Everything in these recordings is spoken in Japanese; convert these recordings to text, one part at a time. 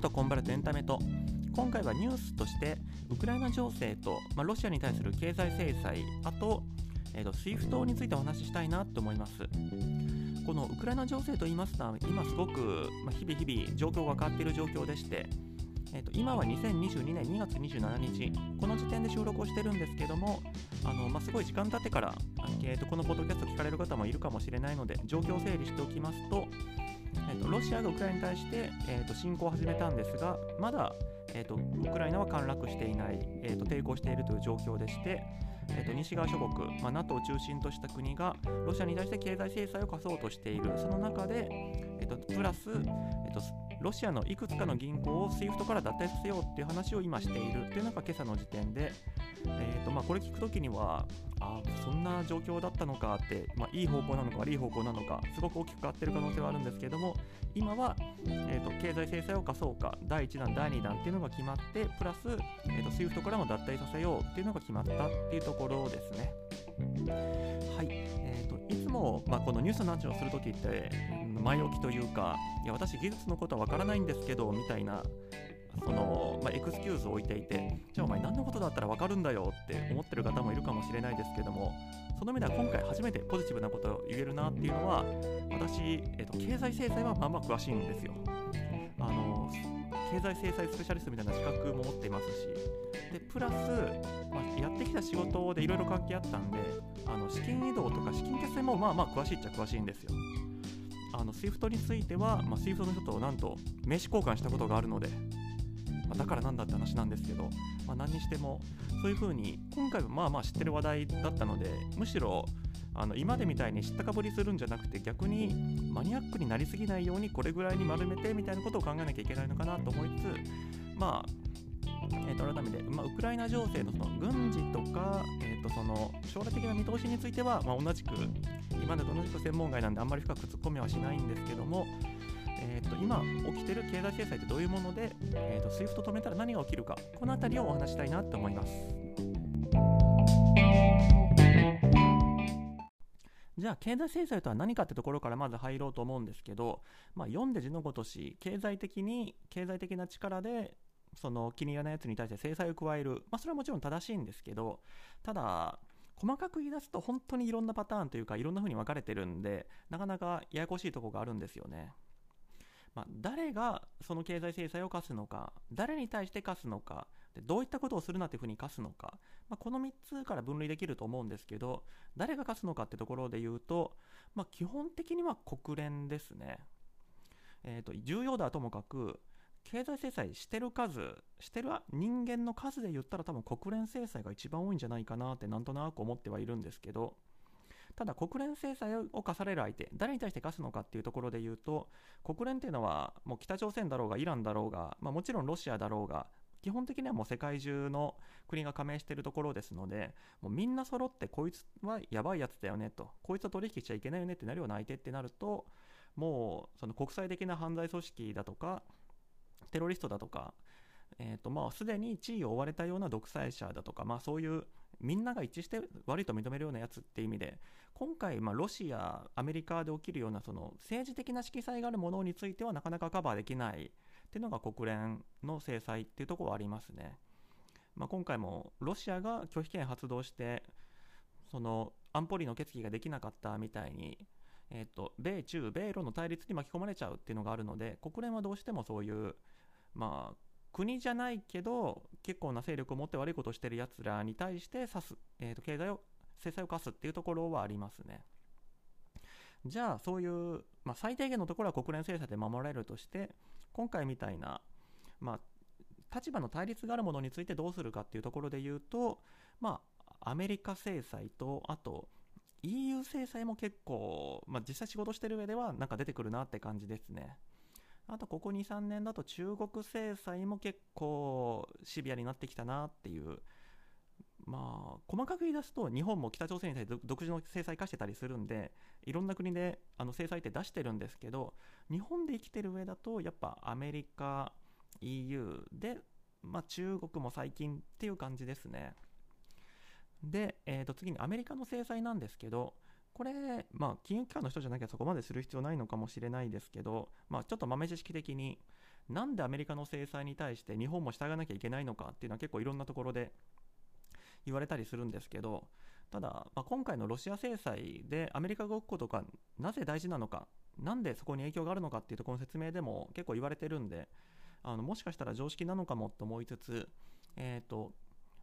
本コンバルトエンタメと今回はニュースとしてウクライナ情勢と、まあ、ロシアに対する経済制裁あと,、えーと、SWIFT についてお話ししたいなと思います。このウクライナ情勢と言いますと今すごく、まあ、日々日々状況が変わっている状況でしてえーと、今は2022年2月27日、この時点で収録をしてるんですけども、あのまあ、すごい時間経ってから、えーと、このポッドキャスト聞かれる方もいるかもしれないので、状況を整理しておきますと、えーと、ロシアがウクライナに対して、えー、と侵攻を始めたんですが、まだ、えー、とウクライナは陥落していない、えー、と抵抗しているという状況でして、えー、と西側諸国、まあ、NATO を中心とした国がロシアに対して経済制裁を科そうとしている、その中で、えー、とプラス、えー、とロシアのいくつかの銀行を SWIFT から脱退させようっていう話を今しているっていうのが今朝の時点で、えーとまあ、これ聞くときにはあそんな状況だったのかって、まあ、いい方向なのか悪い方向なのかすごく大きく変わってる可能性はあるんですけども今は、えーと、経済制裁を課そうか第1弾第2弾っていうのが決まってプラス、えーと、SWIFT からも脱退させようっていうのが決まったっていうところですね。はい、えーと、いつも、まあ、このニュースの話をするときって前置きというかいや私技術のことはわからないんですけどみたいなその、まあ、エクスキューズを置いていてじゃあお前何のことだったらわかるんだよって思ってる方もいるかもしれないですけどもその意味では今回初めてポジティブなことを言えるなっていうのは私、えっと、経済制裁はまあまあ詳しいんですよ。あの経済制裁スペシャリストみたいな資格も持っていますしでプラス、まあ、やってきた仕事でいろいろ関係あったんであの資金移動とか資金決済もまあまあ詳しいっちゃ詳しいんですよあの SWIFT については、まあ、SWIFT の人となんと名刺交換したことがあるので、まあ、だからなんだって話なんですけど、まあ、何にしてもそういうふうに今回はまあまあ知ってる話題だったのでむしろあの今でみたいに知ったかぶりするんじゃなくて逆にマニアックになりすぎないようにこれぐらいに丸めてみたいなことを考えなきゃいけないのかなと思いつつまあえー、と改めて、まあ、ウクライナ情勢のその軍事とか、えー、とその将来的な見通しについては、まあ、同じく今までと同じく専門外なんであんまり深く突っ込みはしないんですけども、えー、と今起きてる経済制裁ってどういうもので、えー、と SWIFT 止めたら何が起きるかこの辺りをお話したいなと思います。じゃあ経済制裁とは何かってところからまず入ろうと思うんですけど、まあ、読んで字のごとし経済的に経済的な力でその気に入らないやつに対して制裁を加える、まあ、それはもちろん正しいんですけどただ細かく言い出すと本当にいろんなパターンというかいろんな風に分かれてるんでなかなかややこしいところがあるんですよね。まあ、誰がその経済制裁を課すのか誰に対して課すのかでどういったことをするなというふうに課すのか、まあ、この3つから分類できると思うんですけど誰が課すのかってところで言うと、まあ、基本的には国連ですね。えーと重要だともかく経済制裁してる数してる人間の数で言ったら多分国連制裁が一番多いんじゃないかなってなんとなく思ってはいるんですけどただ国連制裁を課される相手誰に対して課すのかっていうところで言うと国連っていうのはもう北朝鮮だろうがイランだろうが、まあ、もちろんロシアだろうが基本的にはもう世界中の国が加盟しているところですのでもうみんな揃ってこいつはやばいやつだよねとこいつと取引しちゃいけないよねってなるような相手ってなるともうその国際的な犯罪組織だとかテロリストだとか、えーとまあ、すでに地位を追われたような独裁者だとか、まあ、そういうみんなが一致して悪いと認めるようなやつっていう意味で今回、まあ、ロシア、アメリカで起きるようなその政治的な色彩があるものについてはなかなかカバーできないっていうのが国連の制裁っていうところはありますね。まあ、今回もロシアが拒否権発動してその安保理の決議ができなかったみたいにえーと、米中米ロの対立に巻き込まれちゃうっていうのがあるので国連はどうしてもそういうまあ国じゃないけど結構な勢力を持って悪いことをしてるやつらに対して指す、えーと、経済を制裁を科すっていうところはありますね。じゃあそういう、まあ、最低限のところは国連制裁で守られるとして今回みたいな、まあ、立場の対立があるものについてどうするかっていうところで言うと、まあ、アメリカ制裁とあと EU 制裁も結構、まあ、実際仕事してる上ではなんか出てくるなって感じですね。あとここ2、3年だと中国制裁も結構シビアになってきたなっていう。まあ、細かく言い出すと日本も北朝鮮に対して独自の制裁化してたりするんでいろんな国であの制裁って出してるんですけど日本で生きてる上だとやっぱアメリカ EU で、まあ、中国も最近っていう感じですね。で、えー、と次にアメリカの制裁なんですけど、これ、まあ、金融機関の人じゃなきゃそこまでする必要ないのかもしれないですけど、まあ、ちょっと豆知識的に、なんでアメリカの制裁に対して日本も従わなきゃいけないのかっていうのは結構いろんなところで言われたりするんですけどただ、まあ、今回のロシア制裁でアメリカが動くことがなぜ大事なのかなんでそこに影響があるのかっていうところの説明でも結構言われてるんであのもしかしたら常識なのかもと思いつつ、えーと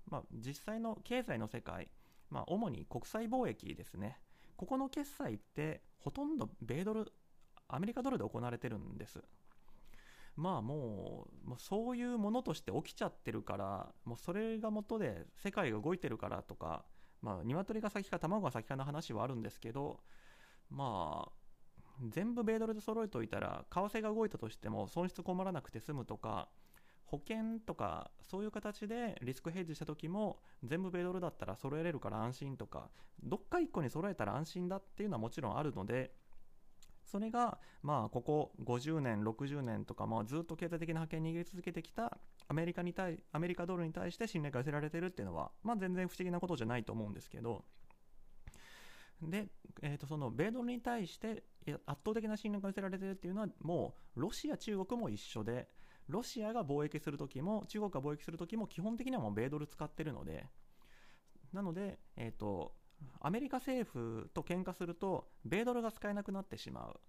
まあ、実際の経済の世界、まあ、主に国際貿易ですね。ここの決済ってほとんど米ドルアメリカドルで行われてるんです。まあもうもうそういうものとして起きちゃってるからもうそれが元で世界が動いてるからとかまあ鶏が先か卵が先かの話はあるんですけどまあ全部米ドルで揃えておいたら為替が動いたとしても損失困らなくて済むとか保険とかそういう形でリスクヘッジした時も全部米ドルだったら揃えれるから安心とかどっか1個に揃えたら安心だっていうのはもちろんあるのでそれがまあここ50年60年とかまあずっと経済的な覇権を握り続けてきたアメリカに対アメリカドルに対して信頼が寄せられてるっていうのはまあ全然不思議なことじゃないと思うんですけどで、えー、とその米ドルに対して圧倒的な信頼が寄せられてるっていうのはもうロシア中国も一緒でロシアが貿易するときも中国が貿易するときも基本的にはもう米ドル使ってるのでなので、えーと、アメリカ政府と喧嘩すると米ドルが使えなくなってしまう、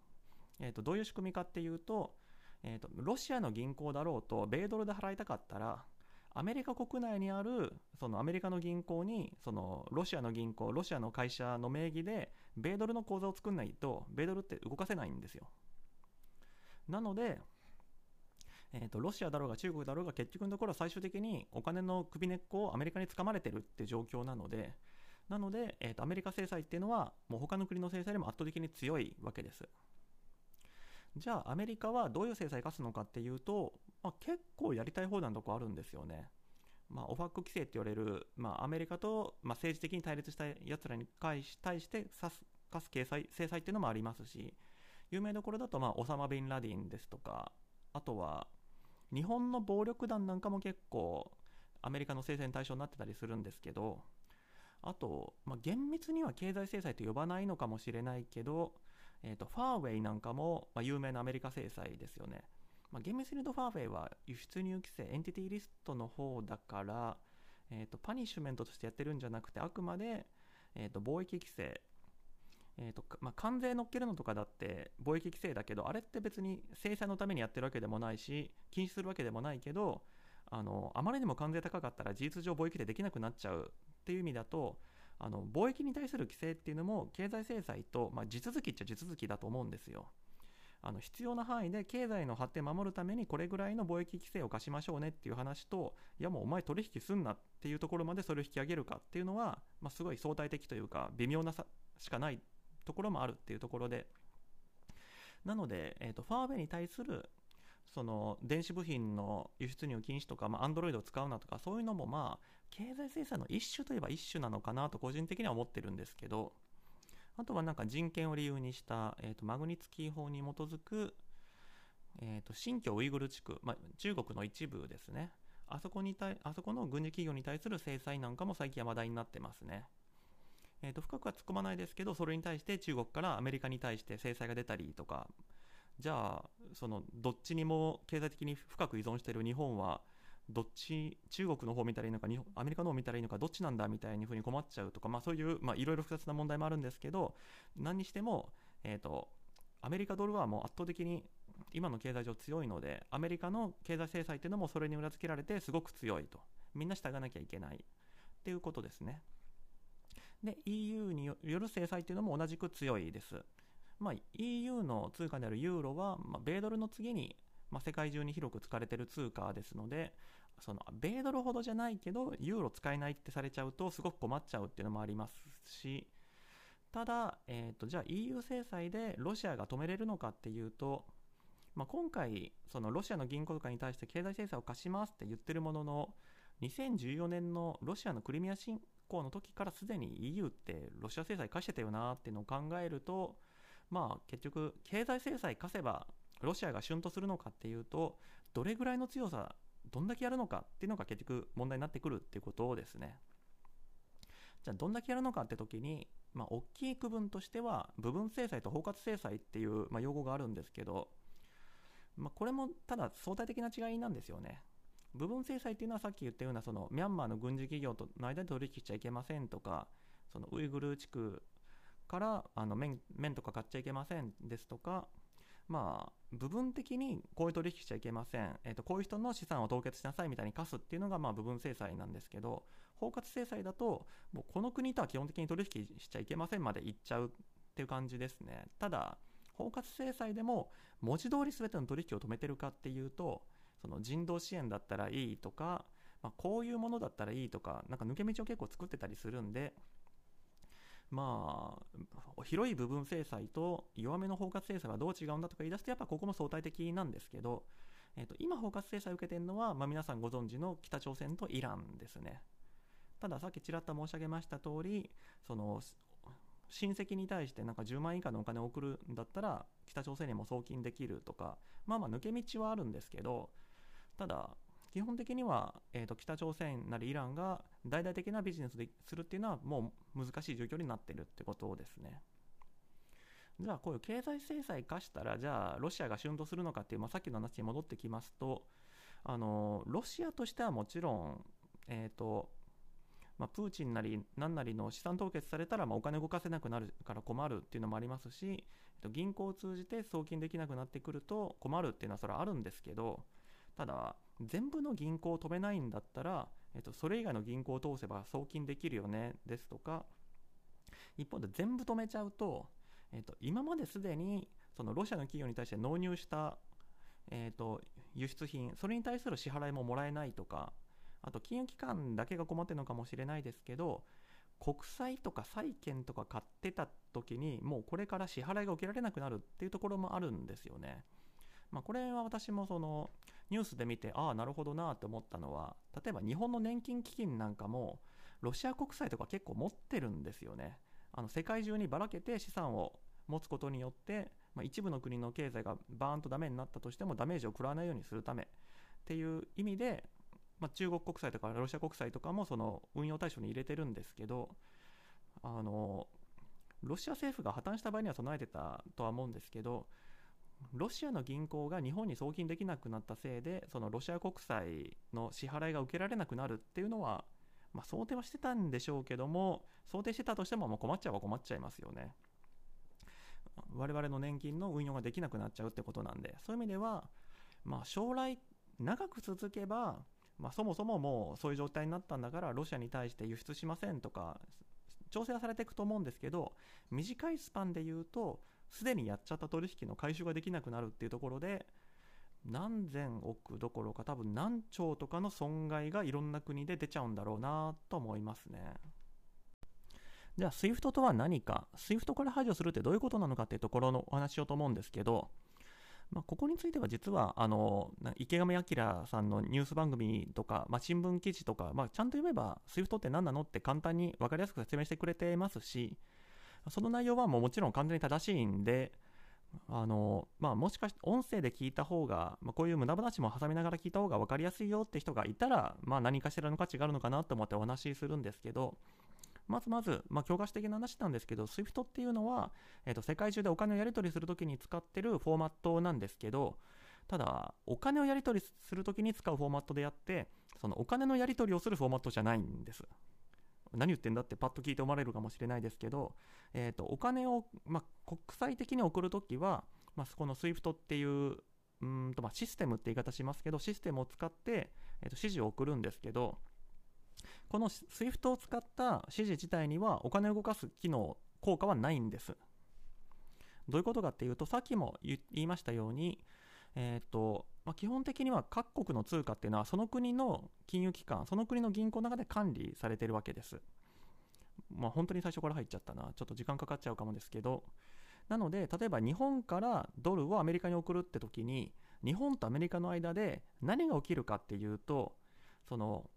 えーと、どういう仕組みかっていうと,、えーとロシアの銀行だろうと米ドルで払いたかったらアメリカ国内にあるそのアメリカの銀行にそのロシアの銀行ロシアの会社の名義で米ドルの口座を作んないと米ドルって動かせないんですよ。なので、えーと、ロシアだろうが中国だろうが結局のところは最終的にお金の首根っこをアメリカにつかまれてるって状況なのでなので、えーとアメリカ制裁っていうのはもう他の国の制裁よりも圧倒的に強いわけですじゃあアメリカはどういう制裁を科すのかっていうと、まあ、結構やりたい放題のとこあるんですよね。まあ、オファック規制って言われる、まあ、アメリカと、まあ、政治的に対立したやつらに対して科す科す制裁制裁っていうのもありますし有名どころだと、まあ、オサマ・ビンラディンですとかあとは日本の暴力団なんかも結構アメリカの制裁の対象になってたりするんですけどあと、まあ、厳密には経済制裁と呼ばないのかもしれないけどえーと、ファーウェイなんかも、まあ、有名なアメリカ制裁ですよね。まあ、厳密に言うとファーウェイは輸出入規制、エンティティリストの方だから、えーと、パニッシュメントとしてやってるんじゃなくて、あくまで、えー、と貿易規制、えーとまあ、関税乗っけるのとかだって貿易規制だけど、あれって別に制裁のためにやってるわけでもないし、禁止するわけでもないけど、あのあまりにも関税高かったら事実上貿易でできなくなっちゃうっていう意味だと、あの貿易に対する規制っていうのも経済制裁と、まあ、地続きっちゃ地続きだと思うんですよ。あの必要な範囲で経済の発展を守るためにこれぐらいの貿易規制を課しましょうねっていう話といやもうお前取引すんなっていうところまでそれを引き上げるかっていうのは、まあ、すごい相対的というか微妙なさしかないところもあるっていうところで。なので、えーと、ファーウェイに対するその電子部品の輸出入禁止とか、まあ、Android を使うなとかそういうのもまあ経済制裁の一種といえば一種なのかなと個人的には思ってるんですけど。あとはなんか人権を理由にした、えーと、マグニツキー法に基づく、えーと、新疆ウイグル地区、まあ、中国の一部ですね。あそこに対あそこの軍事企業に対する制裁なんかも最近は話題になってますね。えーと深くは突っ込まないですけどそれに対して中国からアメリカに対して制裁が出たりとかじゃあそのどっちにも経済的に深く依存している日本はどっち中国の方を見たらいいのか日本アメリカの方を見たらいいのかどっちなんだみたいにふうに困っちゃうとか、まあ、そういういろいろ複雑な問題もあるんですけど何にしても、えーと、アメリカドルはもう圧倒的に今の経済上強いのでアメリカの経済制裁っていうのもそれに裏付けられてすごく強いと。みんな従わなきゃいけない。っていうことですね。で EU による制裁っていうのも同じく強いです、まあ、EU の通貨であるユーロは、まあ、米ドルの次にまあ、世界中に広く使われている通貨ですのでその米ドルほどじゃないけどユーロ使えないってされちゃうとすごく困っちゃうっていうのもありますしただ、えーと、じゃあ EU 制裁でロシアが止めれるのかっていうと、まあ、今回そのロシアの銀行とかに対して経済制裁を課しますって言ってるものの2014年のロシアのクリミア侵攻の時からすでに EU ってロシア制裁課してたよなっていうのを考えるとまあ結局経済制裁課せばロシアが旬とするのかっていうとどれぐらいの強さどんだけやるのかっていうのが結局問題になってくるっていうことをですねじゃあどんだけやるのかって時に、まあ、大きい区分としては部分制裁と包括制裁っていう、まあ、用語があるんですけどまあ、これもただ相対的な違いなんですよね。部分制裁っていうのはさっき言ったようなそのミャンマーの軍事企業との間で取引しちゃいけませんとかそのウイグル地区からあの麺麺とか買っちゃいけませんですとかまあ、部分的にこういう取引しちゃいけません、えーと、こういう人の資産を凍結しなさいみたいに課すっていうのがまあ部分制裁なんですけど包括制裁だともうこの国とは基本的に取引しちゃいけませんまでいっちゃうっていう感じですね。ただ包括制裁でも文字通り全ての取引を止めてるかっていうとその人道支援だったらいいとか、まあ、こういうものだったらいいとかなんか抜け道を結構作ってたりするんでまあ、広い部分制裁と弱めの包括制裁はどう違うんだとか言い出すと、やっぱここも相対的なんですけど、えーと、今包括制裁を受けてるのは、まあ、皆さんご存知の北朝鮮とイランですね。たださっきちらっと申し上げました通り、その親戚に対してなんか10万円以下のお金を送るんだったら北朝鮮にも送金できるとか、まあまあ抜け道はあるんですけど、ただ基本的には、えーと、北朝鮮なりイランが大々的なビジネスでするっていうのはもう難しい状況になってるってことですね。じゃあこういう経済制裁化したらじゃあロシアが旬とするのかっていう、まあ、さっきの話に戻ってきますとあのロシアとしてはもちろん、えーとまあ、プーチンなり何なりの資産凍結されたら、まあ、お金動かせなくなるから困るっていうのもありますし、えー、と銀行を通じて送金できなくなってくると困るっていうのはそれはあるんですけどただ全部の銀行を止めないんだったら、えっと、それ以外の銀行を通せば送金できるよねですとか一方で全部止めちゃうと、えっと、今まですでにそのロシアの企業に対して納入した、えっと、輸出品それに対する支払いももらえないとかあと金融機関だけが困ってるのかもしれないですけど国債とか債券とか買ってた時にもうこれから支払いが受けられなくなるっていうところもあるんですよね。まあ、これは私もそのニュースで見てああなるほどなって思ったのは例えば日本の年金基金なんかもロシア国債とか結構持ってるんですよね。あの世界中にばらけて資産を持つことによって、まあ、一部の国の経済がバーンとダメになったとしてもダメージを食らわないようにするため。っていう意味で、まあ、中国国債とかロシア国債とかもその運用対象に入れてるんですけどあのロシア政府が破綻した場合には備えてたとは思うんですけどロシアの銀行が日本に送金できなくなったせいでそのロシア国債の支払いが受けられなくなるっていうのは、まあ、想定はしてたんでしょうけども想定してたとしてももう困っちゃうは困っちゃいますよね。我々の年金の運用ができなくなっちゃうってことなんでそういう意味では、まあ、将来長く続けば、まあ、そもそももうそういう状態になったんだからロシアに対して輸出しませんとか調整はされていくと思うんですけど短いスパンで言うとすでにやっちゃった取引の回収ができなくなるっていうところで何千億どころか多分何兆とかの損害がいろんな国で出ちゃうんだろうなと思いますね。じゃあ SWIFT とは何か SWIFT から排除するってどういうことなのかっていうところのお話しようと思うんですけど、まあ、ここについては実はあの池上彰さんのニュース番組とか、まあ、新聞記事とか、まあ、ちゃんと読めば SWIFT って何なのって簡単に分かりやすく説明してくれてますしその内容はもうもちろん完全に正しいんで、あのまあ、もしかして音声で聞いた方が、まあ、こういう無駄話も挟みながら聞いた方が分かりやすいよって人がいたら、まあ、何かしらの価値があるのかなと思ってお話しするんですけど、まずまず、まあ、教科書的な話なんですけど、SWIFT っていうのは、えーと、世界中でお金をやり取りするときに使ってるフォーマットなんですけど、ただ、お金をやり取りするときに使うフォーマットであって、そのお金のやり取りをするフォーマットじゃないんです。何言ってんだってパッと聞いて思われるかもしれないですけど、えーと、お金を、まあ、国際的に送るときは、まあ、この SWIFT っていううんと、まあ、システムって言い方しますけどシステムを使って、えー、と指示を送るんですけどこの SWIFT を使った指示自体にはお金を動かす機能効果はないんです。どういうことかっていうとさっきも言いましたようにえーとあ、基本的には各国の通貨っていうのはその国の金融機関その国の銀行の中で管理されてるわけです。まあ、本当に最初から入っちゃったなちょっと時間かかっちゃうかもですけどなので例えば日本からドルをアメリカに送るって時に日本とアメリカの間で何が起きるかっていうとその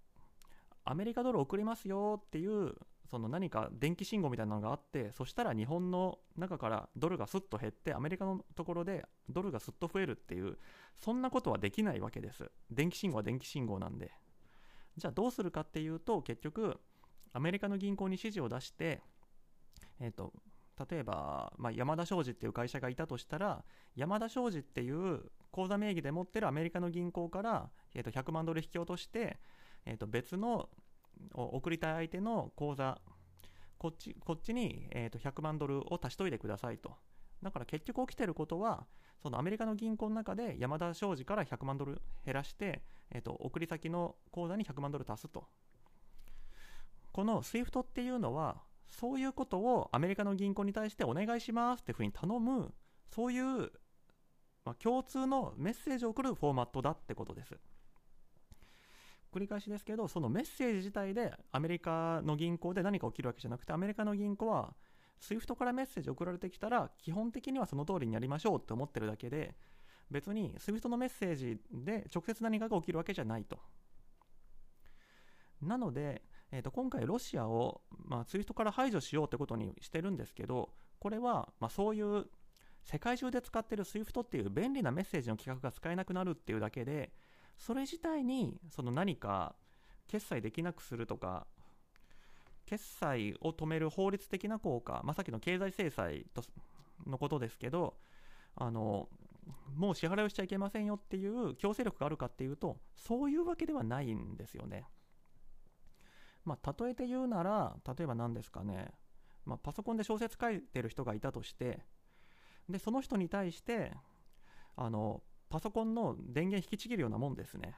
アメリカドル送りますよっていうその何か電気信号みたいなのがあってそしたら日本の中からドルがすっと減ってアメリカのところでドルがすっと増えるっていうそんなことはできないわけです。電気信号は電気信号なんで。じゃあどうするかっていうと結局アメリカの銀行に指示を出してえっ、ー、と例えば、まあ、山田商事っていう会社がいたとしたら山田商事っていう口座名義で持ってるアメリカの銀行から、えー、と100万ドル引き落として、えー、と別の送りたい相手の口座こっちこっちに、えー、と100万ドルを足しといてくださいと。だから結局起きてることはそのアメリカの銀行の中で山田商事から100万ドル減らして、えー、と送り先の口座に100万ドル足すと。この SWIFT っていうのはそういうことをアメリカの銀行に対してお願いしますっていうふうに頼むそういう、まあ、共通のメッセージを送るフォーマットだってことです。繰り返しですけどそのメッセージ自体でアメリカの銀行で何か起きるわけじゃなくてアメリカの銀行は SWIFT からメッセージ送られてきたら基本的にはその通りにやりましょうって思ってるだけで別に SWIFT のメッセージで直接何かが起きるわけじゃないと。なのでえー、と今回ロシアを、まあ、ツイートから排除しようってことにしてるんですけどこれは、まあ、そういう世界中で使ってる SWIFT っていう便利なメッセージの規格が使えなくなるっていうだけでそれ自体にその何か決済できなくするとか決済を止める法律的な効果、まあ、さっきの経済制裁とのことですけどあのもう支払いをしちゃいけませんよっていう強制力があるかっていうとそういうわけではないんですよね。まあ、例えて言うなら、例えば何ですかね、まあ、パソコンで小説書いてる人がいたとして、で、その人に対して、あの、パソコンの電源引きちぎるようなもんですね。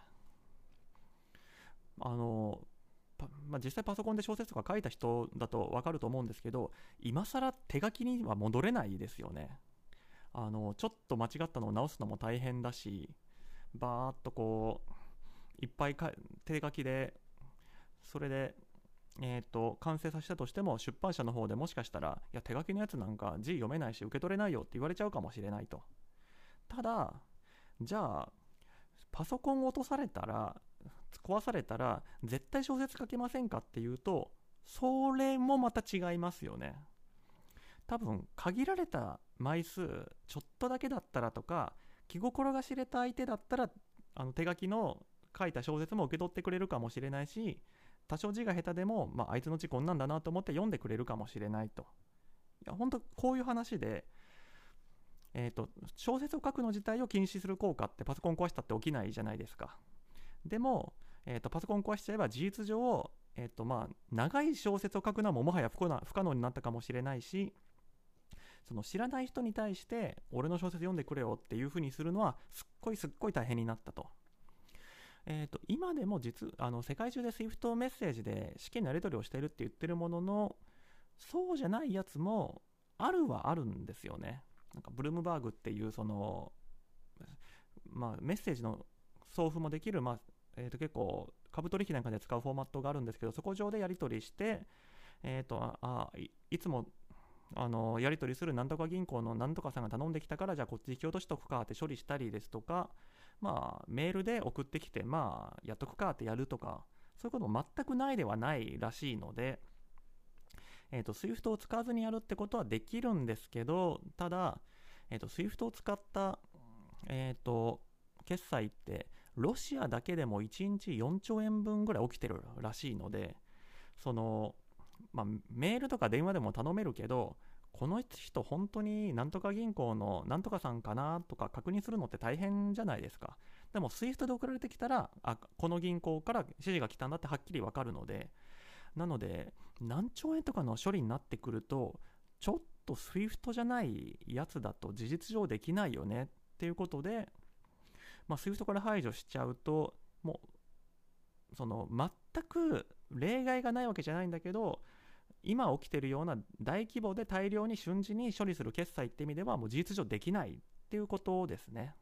あの、まあ、実際パソコンで小説とか書いた人だと分かると思うんですけど、今更手書きには戻れないですよね。あの、ちょっと間違ったのを直すのも大変だし、バーっとこう、いっぱい手書きでそれで、えーと、完成させたとしても出版社の方でもしかしたらいや手書きのやつなんか字読めないし受け取れないよって言われちゃうかもしれないとただじゃあパソコン落とされたら壊されたら絶対小説書けませんかっていうとそれもまた違いますよね多分限られた枚数ちょっとだけだったらとか気心が知れた相手だったらあの手書きの書いた小説も受け取ってくれるかもしれないし多少字が下手でも、まあ、あいつの字こんなんだなと思って読んでくれるかもしれないと。いや、本当こういう話で、え、ー、と、小説を書くの自体を禁止する効果ってパソコン壊したって起きないじゃないですか。でも、えーと、パソコン壊しちゃえば事実上、えーとまあ、長い小説を書くのはももはや不可能になったかもしれないしその知らない人に対して俺の小説読んでくれよっていうふうにするのはすっごいすっごい大変になったと。えーと、今でも実あの世界中で SWIFT メッセージで試験のやり取りをしているって言ってるもののそうじゃないやつもあるはあるんですよね。なんかブルームバーグっていうその、まあ、メッセージの送付もできる、まあえー、と結構株取引なんかで使うフォーマットがあるんですけどそこ上でやり取りして、えーと、あいいつもあのやり取りするなんとか銀行のなんとかさんが頼んできたからじゃあこっち引き落としとくかって処理したりですとかまあ、メールで送ってきて、まあ、やっとくかってやるとか、そういうことも全くないではないらしいので、えっ、ー、と、SWIFT を使わずにやるってことはできるんですけど、ただ、えっ、ー、と、SWIFT を使った、えっ、ー、と、決済って、ロシアだけでも1日4兆円分ぐらい起きてるらしいので、その、まあ、メールとか電話でも頼めるけど、この人本当になんとか銀行のなんとかさんかなとか確認するのって大変じゃないですか。でも SWIFT で送られてきたら、あ、この銀行から指示が来たんだってはっきりわかるので、なので、何兆円とかの処理になってくると、ちょっと SWIFT じゃないやつだと事実上できないよねっていうことで、まあ、SWIFT から排除しちゃうと、もう、その、全く例外がないわけじゃないんだけど、今起きてるような大規模で大量に瞬時に処理する決済って意味ではもう事実上できないっていうことですね。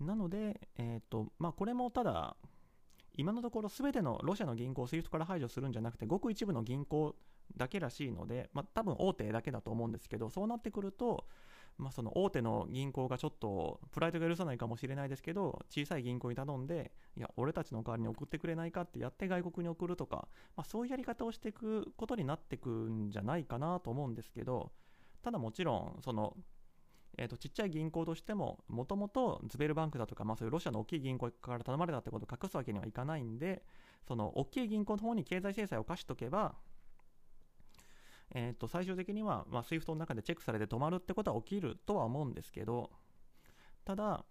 なので、えーとまあ、これもただ、今のところ全てのロシアの銀行を SWIFT から排除するんじゃなくて、ごく一部の銀行だけらしいので、まあ、多分大手だけだと思うんですけど、そうなってくると、まあ、その大手の銀行がちょっとプライドが許さないかもしれないですけど小さい銀行に頼んでいや俺たちの代わりに送ってくれないかってやって外国に送るとか、まあ、そういうやり方をしていくことになっていくんじゃないかなと思うんですけどただもちろんそのえー、とちっちゃい銀行としても、もともとズベルバンクだとか、まあ、そういうロシアの大きい銀行から頼まれたってことを隠すわけにはいかないんで、その大きい銀行の方に経済制裁を課しとけば、えー、と最終的には、まあ、SWIFT の中でチェックされて止まるってことは起きるとは思うんですけど、ただ、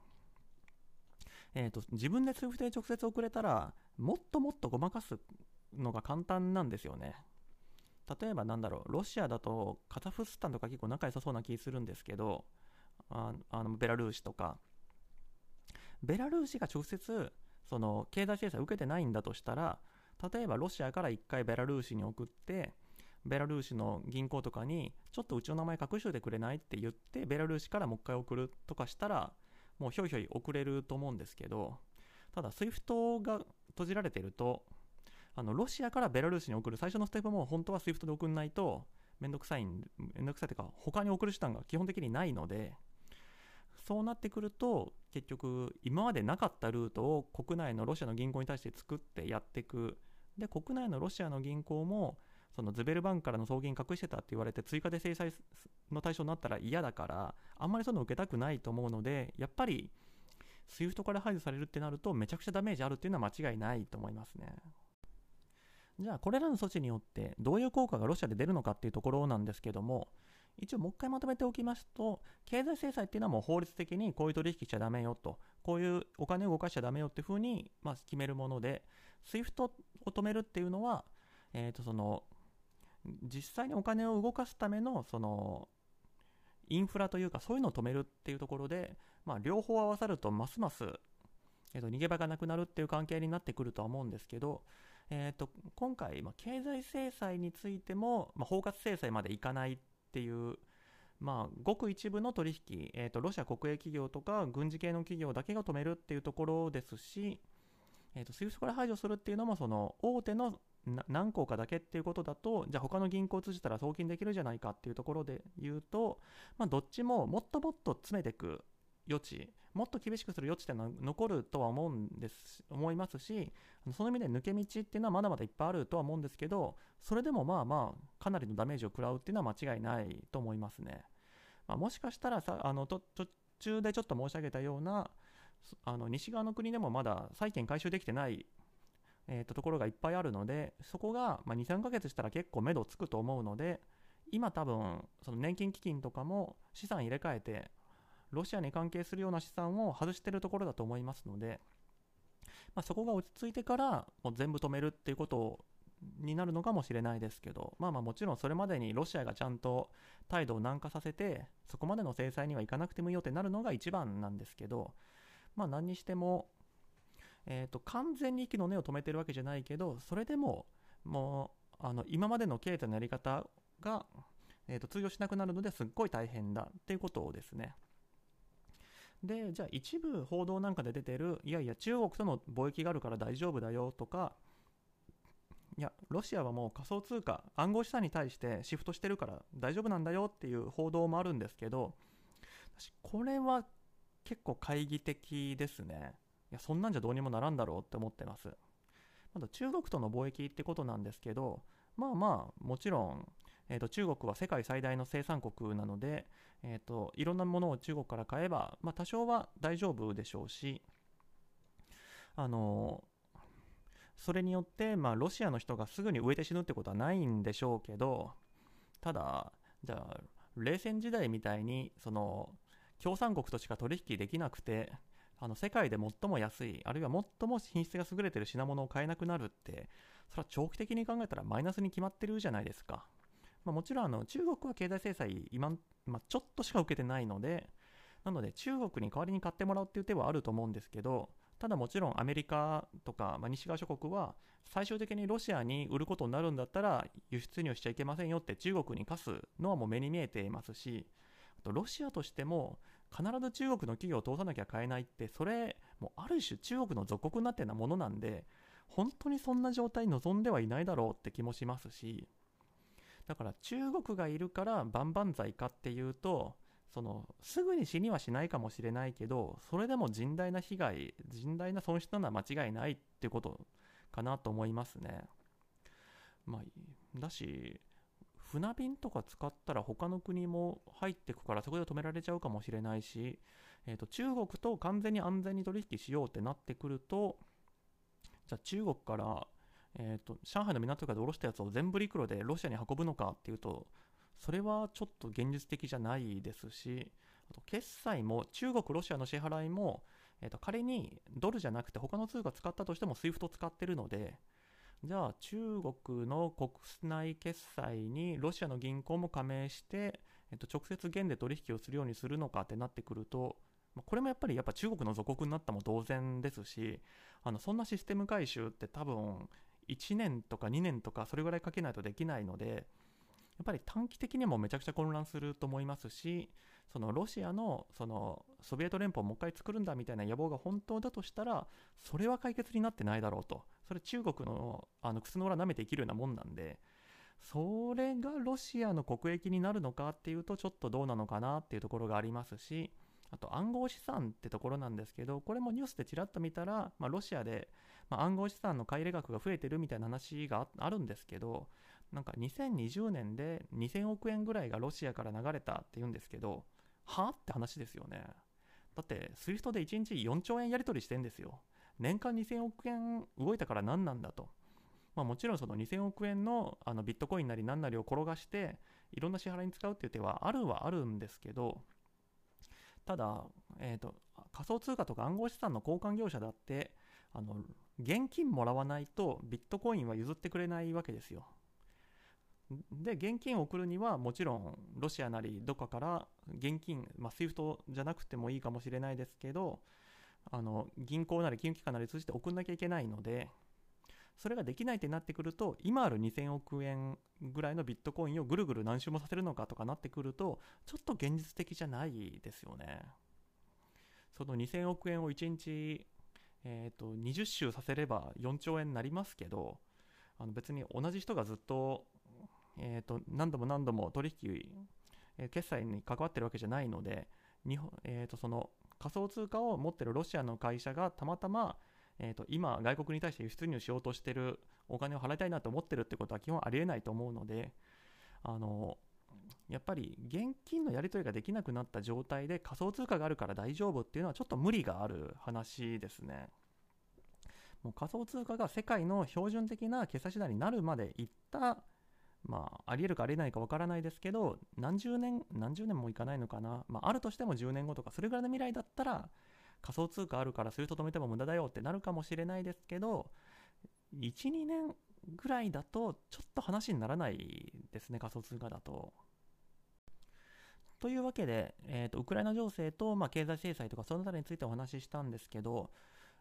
えーと、自分で SWIFT で直接送れたら、もっともっとごまかすのが簡単なんですよね。例えばなんだろう、ロシアだとカザフスタンとか結構仲良さそうな気するんですけど、あのベラルーシとか、ベラルーシが直接その経済制裁を受けてないんだとしたら、例えばロシアから1回ベラルーシに送って、ベラルーシの銀行とかに、ちょっとうちの名前隠しといてくれないって言って、ベラルーシからもう一回送るとかしたら、もうひょいひょい送れると思うんですけど、ただ、SWIFT が閉じられてると、あのロシアからベラルーシに送る最初のステップも本当は SWIFT で送んないと、めんどくさい、めんどくさいというか、他に送る手段が基本的にないので、そうなってくると、結局、今までなかったルートを国内のロシアの銀行に対して作ってやっていく。で、国内のロシアの銀行も、そのズベルバンクからの送金隠してたって言われて追加で制裁の対象になったら嫌だからあんまりそういうの受けたくないと思うのでやっぱり SWIFT から排除されるってなるとめちゃくちゃダメージあるっていうのは間違いないと思いますねじゃあこれらの措置によってどういう効果がロシアで出るのかっていうところなんですけども一応もう一回まとめておきますと経済制裁っていうのはもう法律的にこういう取引しちゃダメよとこういうお金を動かしちゃダメよっていうふうにまあ決めるもので SWIFT を止めるっていうのはえー、とその実際にお金を動かすためのそのインフラというかそういうのを止めるっていうところで、まあ、両方合わさるとますます、えー、と逃げ場がなくなるっていう関係になってくるとは思うんですけど、えー、と今回、まあ、経済制裁についても、まあ、包括制裁までいかないっていうまあ、ごく一部の取引、えーと、ロシア国営企業とか軍事系の企業だけが止めるっていうところですし、えーと、と SWIFT から排除するっていうのもその大手の何個かだけっていうことだと、じゃあ他の銀行を通じたら送金できるじゃないかっていうところで言うと、まあ、どっちももっともっと詰めていく余地、もっと厳しくする余地ってのは残るとは思うんです、思いますし、その意味で抜け道っていうのはまだまだいっぱいあるとは思うんですけど、それでもまあまあ、かなりのダメージを食らうっていうのは間違いないと思いますね。まあ、もしかしたらさ、あの、途中でちょっと申し上げたような、あの西側の国でもまだ債権回収できてないえー、とところがいっぱいあるので、そこが、まあ、2、3ヶ月したら結構目処つくと思うので、今多分、その年金基金とかも資産入れ替えて、ロシアに関係するような資産を外しているところだと思いますので、まあ、そこが落ち着いてからもう全部止めるっていうことになるのかもしれないですけど、まあまあもちろんそれまでにロシアがちゃんと態度を軟化させて、そこまでの制裁にはいかなくてもいいよってなるのが一番なんですけど、まあ何にしても、えーと、完全に息の根を止めてるわけじゃないけどそれでももうあの今までの経済のやり方が、えーと、通用しなくなるのですっごい大変だっていうことをですねでじゃあ一部報道なんかで出てるいやいや中国との貿易があるから大丈夫だよとかいやロシアはもう仮想通貨暗号資産に対してシフトしてるから大丈夫なんだよっていう報道もあるんですけど私これは結構懐疑的ですね。いやそんなんじゃどうにもならんだろうって思ってます。まだ中国との貿易ってことなんですけどまあまあもちろん、えー、と中国は世界最大の生産国なので、えー、といろんなものを中国から買えば、まあ、多少は大丈夫でしょうしあのそれによって、まあ、ロシアの人がすぐに植えて死ぬってことはないんでしょうけどただじゃあ冷戦時代みたいにその共産国としか取引できなくてあの世界で最も安いあるいは最も品質が優れてる品物を買えなくなるってそれは長期的に考えたらマイナスに決まってるじゃないですか、まあ、もちろんあの中国は経済制裁今、まあ、ちょっとしか受けてないのでなので中国に代わりに買ってもらうっていう手はあると思うんですけどただもちろんアメリカとか、まあ、西側諸国は最終的にロシアに売ることになるんだったら輸出入しちゃいけませんよって中国に課すのはもう目に見えていますしあとロシアとしても必ず中国の企業を通さなきゃ買えないって、それ、もうある種中国の属国になってるようなものなんで、本当にそんな状態望んではいないだろうって気もしますし、だから中国がいるから万々歳かっていうと、そのすぐに死にはしないかもしれないけど、それでも甚大な被害、甚大な損失なのは間違いないってことかなと思いますね。まあ、だし、船便とか使ったら他の国も入ってくからそこで止められちゃうかもしれないし、えー、と中国と完全に安全に取引しようってなってくるとじゃあ中国から、えーと、上海の港かで下ろしたやつを全部陸路でロシアに運ぶのかっていうとそれはちょっと現実的じゃないですしあと決済も中国ロシアの支払いも、えーと仮にドルじゃなくて他の通貨使ったとしても SWIFT 使ってるのでじゃあ中国の国内決済にロシアの銀行も加盟して、えっと、直接元で取引をするようにするのかってなってくるとこれもやっぱりやっぱ中国の属国になったも同然ですしあのそんなシステム改修って多分1年とか2年とかそれぐらいかけないとできないのでやっぱり短期的にもめちゃくちゃ混乱すると思いますしそのロシアのそのソビエト連邦をもう一回作るんだみたいな野望が本当だとしたらそれは解決になってないだろうと。それ中国のあの靴の裏舐めて生きるようなもんなんでそれがロシアの国益になるのかっていうとちょっとどうなのかなっていうところがありますしあと暗号資産ってところなんですけどこれもニュースでちらっと見たら、まあ、ロシアで、まあ、暗号資産の買い入れ額が増えてるみたいな話があるんですけどなんか2020年で2000億円ぐらいがロシアから流れたっていうんですけどはって話ですよね。だって SWIFT で1日4兆円やり取りしてんですよ。年間2000億円動いたから何なんだと。まあ、もちろんその2000億円のあのビットコインなり何なりを転がしていろんな支払いに使うっていう手はあるはあるんですけどただ、えーと、仮想通貨とか暗号資産の交換業者だってあの現金もらわないとビットコインは譲ってくれないわけですよ。で現金を送るにはもちろんロシアなりどっかから現金、まあ、SWIFT じゃなくてもいいかもしれないですけどあの銀行なり金融機関なり通じて送んなきゃいけないのでそれができないってなってくると今ある2000億円ぐらいのビットコインをぐるぐる何周もさせるのかとかなってくるとちょっと現実的じゃないですよねその2000億円を1日、えーと、20周させれば4兆円になりますけどあの別に同じ人がずっと,、えーと、何度も何度も取引、えー、決済に関わってるわけじゃないので日本、えーとその仮想通貨を持ってるロシアの会社がたまたまえーと、今、外国に対して輸出入しようとしてるお金を払いたいなと思ってるってことは基本ありえないと思うので、あのやっぱり現金のやり取りができなくなった状態で仮想通貨があるから大丈夫っていうのはちょっと無理がある話ですね。もう仮想通貨が世界の標準的な決済手段になるまでいった、まあ、ありえるかありえないかわからないですけど、何十年、何十年もいかないのかな、まあ、あるとしても10年後とか、それぐらいの未来だったら、仮想通貨あるからそれと止めても無駄だよってなるかもしれないですけど12年ぐらいだとちょっと話にならないですね仮想通貨だと。というわけで、えーと、ウクライナ情勢と、まあ、経済制裁とかその辺りについてお話ししたんですけど、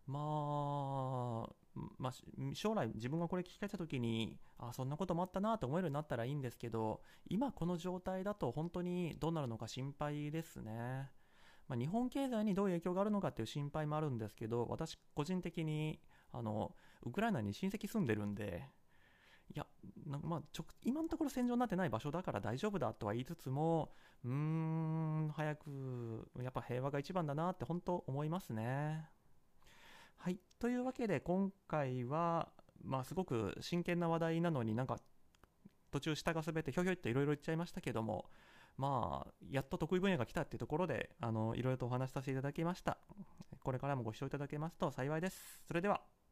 まあ、まあ、将来自分がこれ聞き返した時にあそんなこともあったなと思えるようになったらいいんですけど今この状態だと本当にどうなるのか心配ですね。まあ、日本経済にどういう影響があるのかっていう心配もあるんですけど私個人的にあのウクライナに親戚住んでるんでいやまあ、ちょ今のところ戦場になってない場所だから大丈夫だとは言いつつもうーん早くやっぱ平和が一番だなって本当思いますね。はいというわけで今回は、まあ、すごく真剣な話題なのになんか途中下が滑ってひょひょいっていろいろ言っちゃいましたけどもまあ、やっと得意分野が来たっていうところで、あの、いろいろとお話しさせていただきました。これからもご視聴いただけますと幸いです。それでは。